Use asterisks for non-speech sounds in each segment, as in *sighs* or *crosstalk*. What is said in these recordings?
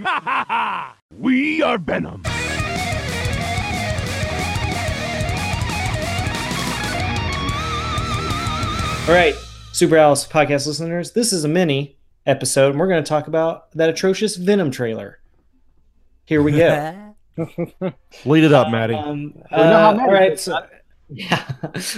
*laughs* we are Venom. All right, Super Alice podcast listeners, this is a mini episode, and we're going to talk about that atrocious Venom trailer. Here we go. *laughs* Lead it up, Maddie. Um, We know how uh, all right, so yeah.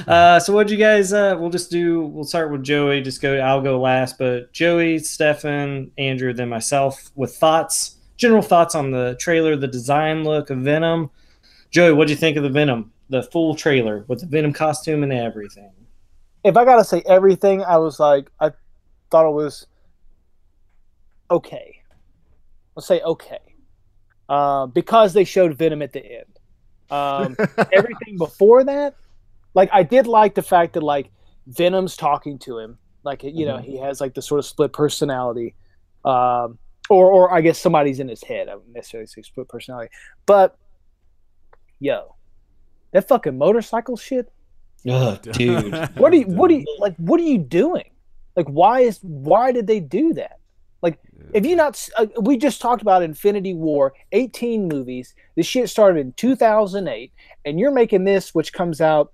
Uh, so what would you guys? Uh, we'll just do. We'll start with Joey. Just go. I'll go last, but Joey, Stefan, Andrew, then myself with thoughts, general thoughts on the trailer, the design look of Venom. Joey, what'd you think of the Venom, the full trailer with the Venom costume and everything? if I gotta say everything, I was like, I thought it was okay. Let's say okay, uh, because they showed Venom at the end. Um, *laughs* everything before that, like I did like the fact that like Venom's talking to him, like you know he has like the sort of split personality, um, or or I guess somebody's in his head. I wouldn't necessarily say split personality, but yo, that fucking motorcycle shit? Oh, *laughs* dude. what are you what are you like what are you doing? Like why is why did they do that? Like if you not uh, we just talked about infinity war 18 movies. This shit started in 2008 and you're making this which comes out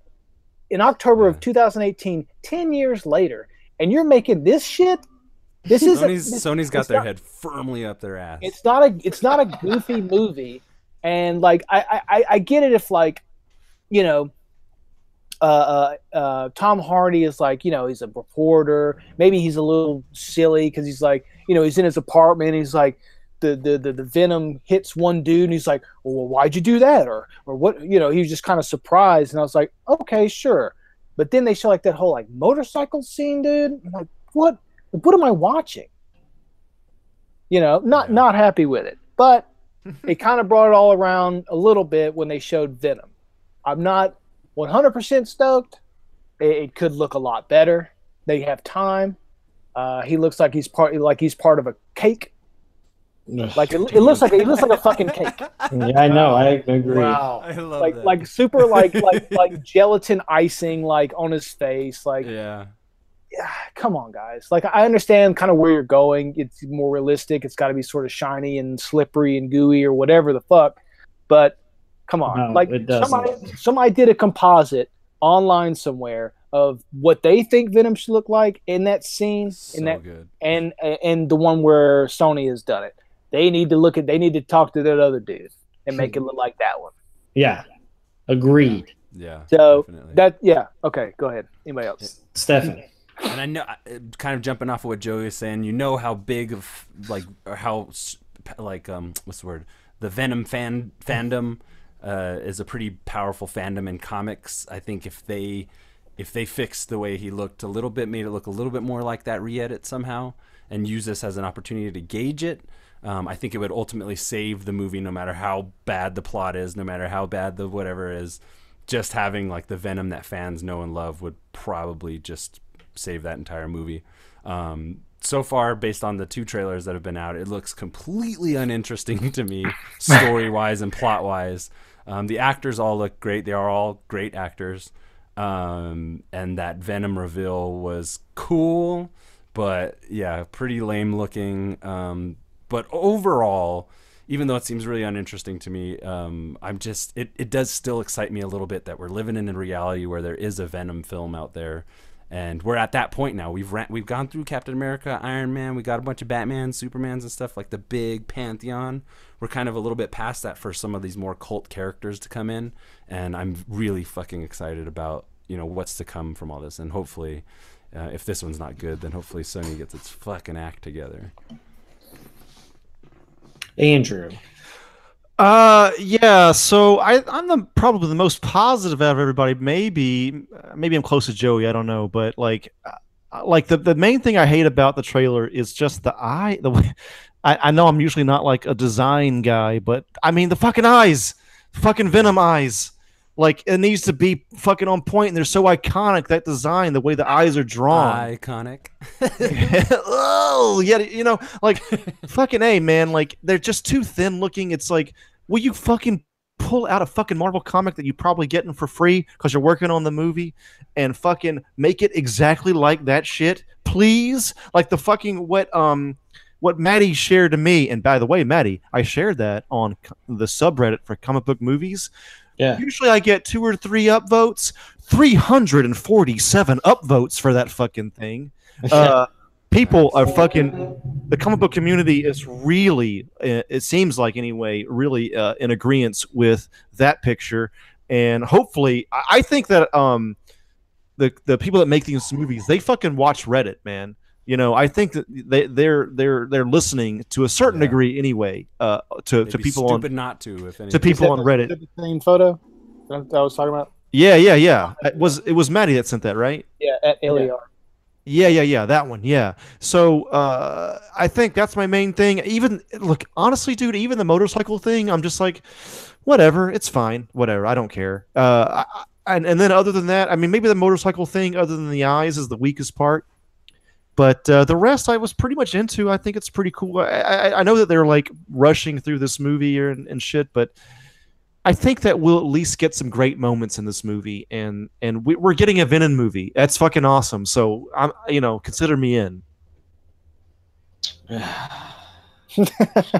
in october of 2018 10 years later and you're making this shit this is Sony's, this, Sony's got their not- head firmly up their ass. it's not a it's not a goofy *laughs* movie and like I, I i get it if like you know uh, uh, uh, Tom Hardy is like, you know, he's a reporter. Maybe he's a little silly because he's like, you know, he's in his apartment. he's like, the, the the the venom hits one dude, and he's like, well, why'd you do that, or or what? You know, he was just kind of surprised, and I was like, okay, sure. But then they show like that whole like motorcycle scene, dude. I'm like, what? What am I watching? You know, not not happy with it, but *laughs* it kind of brought it all around a little bit when they showed Venom. I'm not 100% stoked. It, it could look a lot better. They have time. Uh, he looks like he's part like he's part of a cake. Like it, it looks like it looks like a fucking cake. *laughs* yeah, I know. I agree. I love Like that. like super like like like gelatin icing like on his face. Like yeah. Yeah. Come on guys. Like I understand kind of where you're going. It's more realistic. It's got to be sort of shiny and slippery and gooey or whatever the fuck. But come on, No, like it somebody somebody did a composite online somewhere of what they think Venom should look like in that scene So in that good. and and the one where Sony has done it. They need to look at they need to talk to that other dude and make it look like that one. Yeah, agreed. Yeah. So definitely. that yeah, okay, go ahead. Anybody else? Stefan. and I know, uh, kind of jumping off of what Joey was saying, you know how big of like or how like um what's the word the Venom fan fandom uh, is a pretty powerful fandom in comics. I think if they if they fixed the way he looked a little bit, made it look a little bit more like that re-edit somehow, and use this as an opportunity to gauge it. Um, I think it would ultimately save the movie, no matter how bad the plot is, no matter how bad the whatever is. Just having like the Venom that fans know and love would probably just save that entire movie. Um, so far, based on the two trailers that have been out, it looks completely uninteresting to me, *laughs* story wise and plot wise. Um, the actors all look great; they are all great actors. Um, and that Venom reveal was cool, but yeah, pretty lame looking. Um, but overall, even though it seems really uninteresting to me, um, I'm just it, it does still excite me a little bit that we're living in a reality where there is a Venom film out there, and we're at that point now. We've ran, we've gone through Captain America, Iron Man, we got a bunch of Batman, Supermans, and stuff like the big pantheon. We're kind of a little bit past that for some of these more cult characters to come in, and I'm really fucking excited about you know what's to come from all this, and hopefully. Uh, if this one's not good, then hopefully Sony gets its fucking act together. Andrew. Uh, yeah. So I, I'm the probably the most positive out of everybody. Maybe, uh, maybe I'm close to Joey. I don't know, but like, uh, like the the main thing I hate about the trailer is just the eye. The way *laughs* I, I know I'm usually not like a design guy, but I mean the fucking eyes, fucking Venom eyes. Like it needs to be fucking on point, and they're so iconic that design, the way the eyes are drawn. Iconic. *laughs* oh, yeah, you know, like *laughs* fucking a man, like they're just too thin looking. It's like, will you fucking pull out a fucking Marvel comic that you probably getting for free because you're working on the movie and fucking make it exactly like that shit, please? Like the fucking what um what Maddie shared to me, and by the way, Maddie, I shared that on the subreddit for comic book movies. Yeah. Usually I get two or three upvotes, 347 upvotes for that fucking thing. *laughs* Uh, people are fucking, the comic book community is really, uh, it seems like anyway, really uh, in agreement with that picture. And hopefully, I, I think that um, the, the people that make these movies, they fucking watch Reddit, man. You know, I think that they, they're they're they're listening to a certain Yeah. degree anyway uh, to, They'd to be people on stupid not to. If anything. to people on that- Reddit. the same photo that I was talking about. Yeah, yeah, yeah. It was it was Maddie that sent that, right? Yeah, at Iliar. Yeah, yeah, yeah. That one. Yeah. So uh, I think that's my main thing. Even look, honestly, dude, even the motorcycle thing, I'm just like, whatever. It's fine. Whatever. I don't care. Uh, I, I- and and then other than that, I mean, maybe the motorcycle thing, other than the eyes, is the weakest part. But uh, the rest, I was pretty much into. I think it's pretty cool. I, I, I know that they're like rushing through this movie or, and shit, but I think that we'll at least get some great moments in this movie, and and we, we're getting a Venom movie. That's fucking awesome. So I'm, you know, consider me in. *sighs*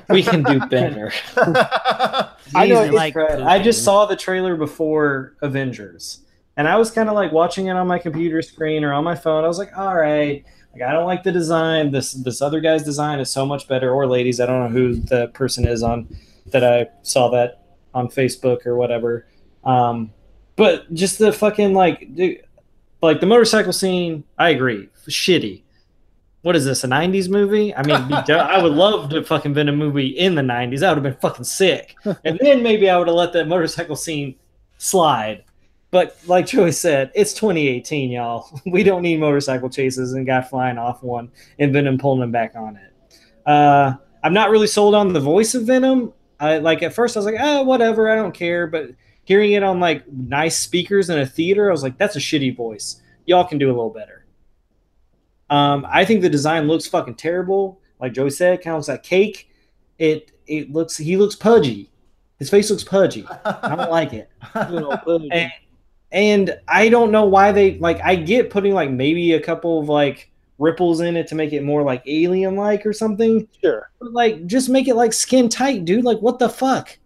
we can do better. *laughs* I know like I just saw the trailer before Avengers, and I was kind of like watching it on my computer screen or on my phone. I was like, all right, like I don't like the design. This this other guy's design is so much better. Or ladies, I don't know who the person is on that I saw that on Facebook or whatever. Um, but just the fucking like, dude, like the motorcycle scene. I agree, shitty. What is this? A '90s movie? I mean, I would love to fucking been a movie in the '90s. That would have been fucking sick. And then maybe I would have let that motorcycle scene slide. But like Joey said, it's 2018, y'all. *laughs* We don't need motorcycle chases and guy flying off one and Venom pulling him back on it. Uh, I'm not really sold on the voice of Venom. I like at first I was like, oh, whatever, I don't care. But hearing it on like nice speakers in a theater, I was like, that's a shitty voice. Y'all can do a little better. Um, I think the design looks fucking terrible. Like Joey said, kind of looks like cake. It it looks he looks pudgy. His face looks pudgy. I don't like it. You know, but- And, and I don't know why they like. I get putting like maybe a couple of like ripples in it to make it more like alien like or something. sure. But like, just make it like skin tight, dude. Like, what the fuck?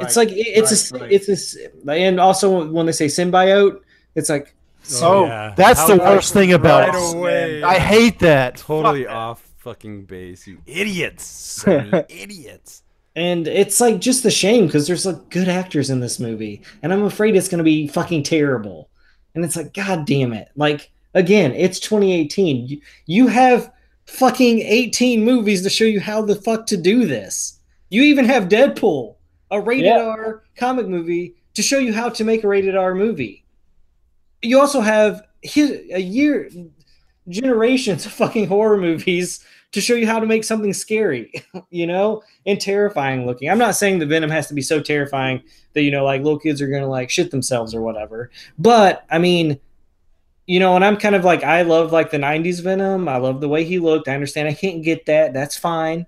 It's like it- it's a right, right. it's a s- and also when they say symbiote, it's like Oh, yeah. that's the How- worst thing about right it. away. I hate that. totally Fuck that. off fucking base. You idiots. *laughs* Idiots. And it's like just a shame because there's like good actors in this movie, and I'm afraid it's gonna be fucking terrible. And it's like, god damn it! Like again, it's 2018. You, you have fucking 18 movies to show you how the fuck to do this. You even have Deadpool, a rated Yeah. R comic movie, to show you how to make a rated R movie. You also have hi- a year, generations of fucking horror movies to show you how to make something scary, *laughs* you know, and terrifying looking. I'm not saying the Venom has to be so terrifying that you know, like little kids are gonna like shit themselves or whatever. But I mean, you know, and I'm kind of like I love like the '90s Venom. I love the way he looked. I understand I can't get that. That's fine.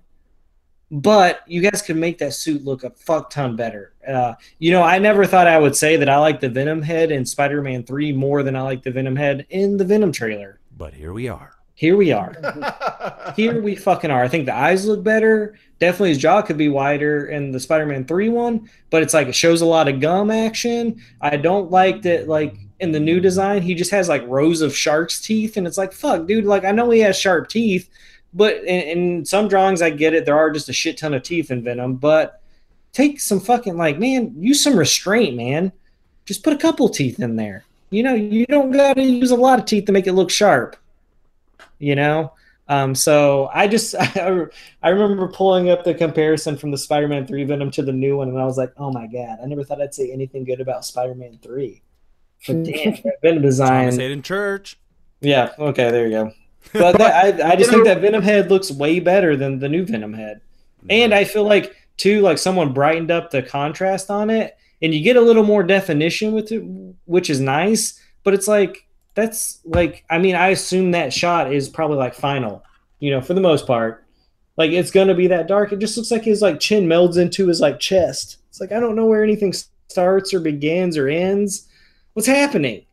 But you guys could make that suit look a fuck ton better. Uh, you know, I never thought I would say that I like the Venom head in Spider-Man 3 more than I like the Venom head in the Venom trailer. But here we are. Here we are. *laughs* Here we fucking are. I think the eyes look better. Definitely his jaw could be wider in the Spider-Man 3 one, but it's like it shows a lot of gum action. I don't like that like in the new design, he just has like rows of shark's teeth and it's like fuck, dude, like I know he has sharp teeth, but in, in some drawings I get it, there are just a shit ton of teeth in Venom, but take some fucking like man, use some restraint, man. Just put a couple teeth in there. You know, you don't got to use a lot of teeth to make it look sharp. You know, um, so I just *laughs* I, I remember pulling up the comparison from the Spider-Man Three Venom to the new one, and I was like, oh my god, I never thought I'd say anything good about Spider-Man Three. But damn, that Venom design. Thomas Haden Church. Yeah, okay, there you go. But that, I, I just think that Venom head looks way better than the new Venom head. And I feel like too, like someone brightened up the contrast on it, and you get a little more definition with it, which is nice. But it's like that's like I mean, I assume that shot is probably like final, you know, for the most part. Like it's gonna be that dark. It just looks like his like chin melds into his like chest. It's like I don't know where anything starts or begins or ends. What's happening?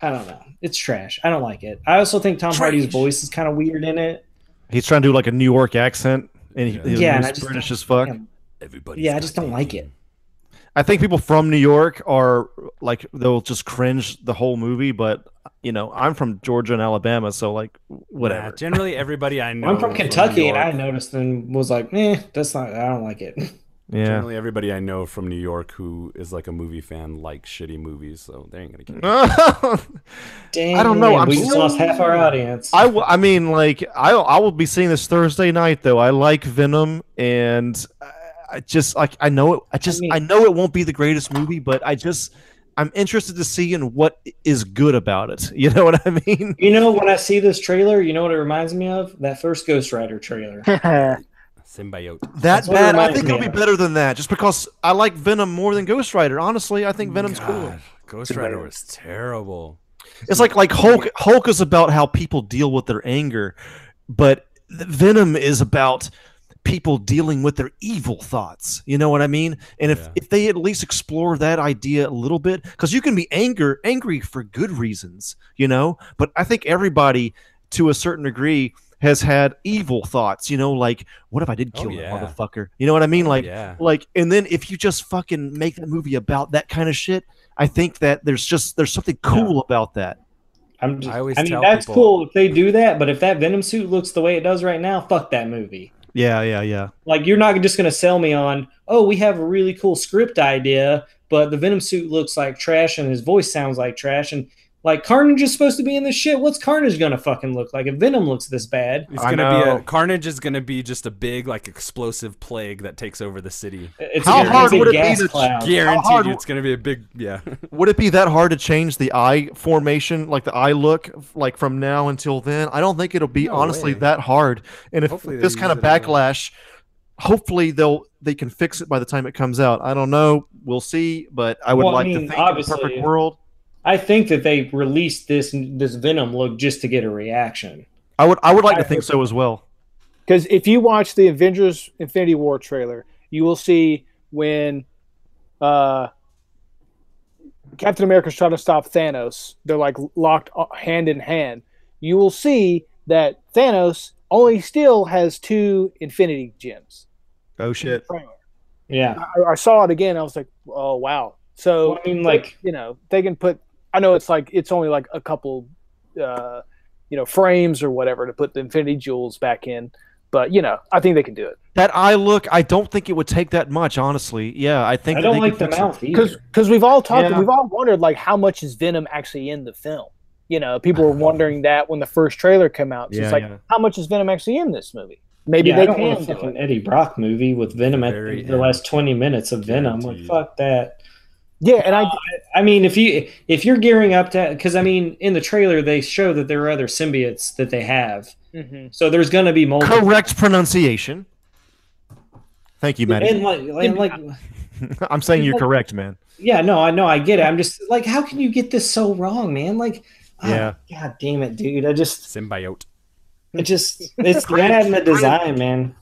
I don't know. It's trash. I don't like it. I also think Tom Hardy's voice is kind of weird in it. He's trying to do like a New York accent, and he, Yeah. he's Yeah, and I just British as fuck. Everybody. Yeah, I just don't like it. I think people from New York are like they'll just cringe the whole movie, but you know, I'm from Georgia and Alabama, so like whatever. generally, everybody I know. I'm from Kentucky, New and I noticed and was like, "Eh, that's not. I don't like it." *laughs* yeah. Generally, everybody I know from New York who is like a movie fan likes shitty movies, so they ain't gonna care. *laughs* Damn, I don't know, I'm we just lost half our audience. I, w- I mean, like I I will be seeing this Thursday night though. I like Venom, and I- I just like I know it. I just I, mean- know it won't be the greatest movie, but I just I'm interested to see in what is good about it. *laughs* You know what I mean? you know, when I see this trailer, you know what it reminds me of? That first Ghost Rider trailer. *laughs* Symbiote. That That's bad. I think it'll be of. better than that, just because I like Venom more than Ghost Rider. Honestly, I think Venom's cool. God, Ghost Rider was terrible. It's like like Hulk. Hulk is about how people deal with their anger, but Venom is about people dealing with their evil thoughts. You know what I mean? And if Yeah. if they at least explore that idea a little bit, because you can be anger angry for good reasons, you know. But I think everybody, to a certain degree, has had evil thoughts. You know, like what if I did Oh, kill yeah. that motherfucker? You know what I mean? Oh, like yeah. like and then if you just fucking make the movie about that kind of shit i think that there's just there's something cool about that I'm just, I always I mean, that's people- cool if they do that, but if that Venom suit looks the way it does right now, fuck that movie. Yeah yeah yeah Like, you're not just going to sell me on, oh, we have a really cool script idea, but the Venom suit looks like trash and his voice sounds like trash. And, like, Carnage is supposed to be in this shit. What's Carnage going to fucking look like if Venom looks this bad? It's I gonna be know. a Carnage is gonna be just a big like explosive plague that takes over the city. It's How a hard big would it be to- cloud. Guaranteed, hard- it's gonna be a big yeah. *laughs* would it be that hard to change the eye formation like the eye look like from now until then i don't think it'll be No honestly way. that hard and if Hopefully this kind of it as backlash hopefully they'll they can fix it by the time it comes out i don't know we'll see but i would Well, I like mean, to think in a perfect world I think that they released this this Venom look just to get a reaction. i would i would like I to think so as well Because if you watch the Avengers Infinity War trailer, you will see when uh, Captain America's trying to stop Thanos, they're like locked uh, hand in hand. You will see that Thanos only still has two Infinity Gems. oh shit Yeah. I, I saw it again. I was like, oh wow. So Well, I mean, like, you know, they can put. I know it's like it's only like a couple, uh, you know, frames or whatever to put the Infinity Jewels back in, but you know, I think they can do it that eye look i don't think it would take that much honestly yeah i think I don't they like could the fix it. mouth because either. because we've all talked, Yeah. we've all wondered like how much is Venom actually in the film. You know, people were wondering that when the first trailer came out. So Yeah, it's like, yeah. how much is Venom actually in this movie? Maybe Yeah, they I don't want can a do fucking it. Eddie Brock movie with Venom at Very the last twenty minutes of Venom. Like, Guaranteed. fuck that. Yeah, and I I mean, if you if you're gearing up to, because I mean, in the trailer they show that there are other symbiotes that they have, Mhm. so there's going to be multiple. correct pronunciation thank you Maddie. And like, and like, *laughs* i'm saying you're correct man yeah, no, I know, I get it. I'm just like, how can you get this so wrong, man? Like, ah, Yeah. god damn it, dude. I just, Symbiote. it just, *laughs* it's that and the design, man.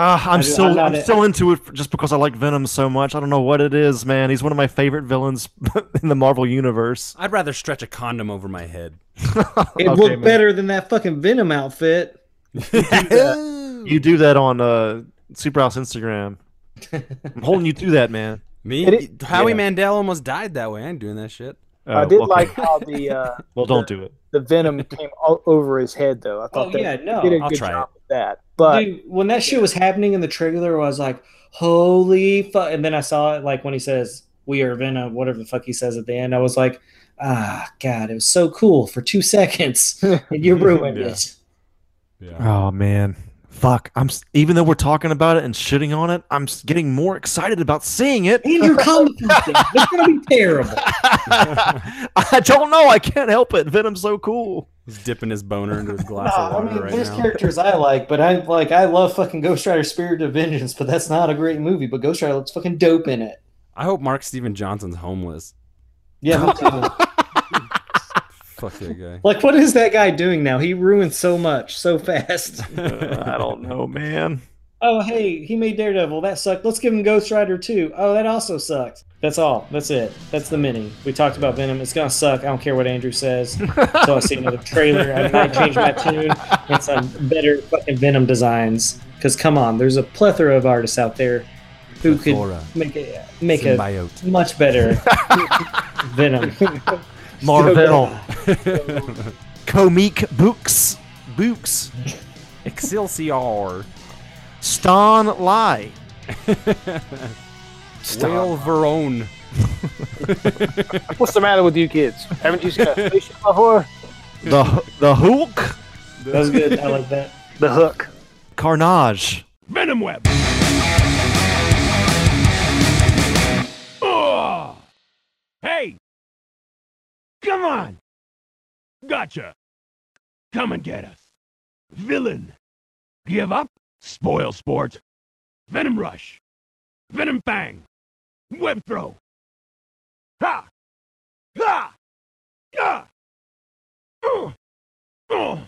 Uh, I'm I do- still I'm not I'm still into it just because I like Venom so much. I don't know what it is, man. He's one of my favorite villains *laughs* in the Marvel universe. I'd rather stretch a condom over my head. It *laughs* Okay, looked man. better than that fucking Venom outfit. You do that on uh, Superhouse Instagram. I'm holding you to that, man. Me? It- Howie yeah. Mandel almost died that way. I ain't doing that shit. I Oh, did okay. like *laughs* how the uh, Well, don't do it. the Venom came all over his head though. I thought Oh they yeah, no. did a I'll good try job with that. But Dude, when that shit was happening in the trailer, I was like, "Holy fuck!" And then I saw it like when he says, "We are Venom," whatever the fuck he says at the end. I was like, "Ah, God, it was so cool for two *laughs* seconds, and you ruined Yeah. it." Yeah. Oh man, fuck! I'm even though we're talking about it and shitting on it, I'm getting more excited about seeing it. And your comic book—it's *laughs* gonna be terrible. *laughs* I don't know. I can't help it. Venom's so cool. He's dipping his boner into his glass No, of I water mean, right there's now. characters I like, but I like I love fucking Ghost Rider: Spirit of Vengeance, but that's not a great movie. But Ghost Rider looks fucking dope in it. I hope Mark Steven Johnson's homeless. Yeah, me *laughs* too. Fuck that guy. *laughs* like what is that guy doing now? He ruined so much so fast. *laughs* I don't know, man. Oh, hey, he made Daredevil. That sucked. Let's give him Ghost Rider too. Oh, that also sucked. That's all. That's it. That's the mini. We talked about Venom. It's gonna suck. I don't care what Andrew says. Until I see another *laughs* trailer, I might change my tune and some better fucking Venom designs. Because come on, there's a plethora of artists out there who Plethora. could make a make a much better Venom. Marvel. *laughs* Comic books. Books. Excelsior. Stan Lee. Whale Verone. *laughs* What's the matter with you kids? Haven't you seen a spaceship before? The the Hulk. That was good. I like that. The Hook. Carnage. Venom Web. Oh! Hey! Come on! Gotcha! Come and get us. Villain! Give up? Spoil sport. Venom Rush. Venom Fang. Web Throw. Ha! Ha! Ha! Uh! Uh!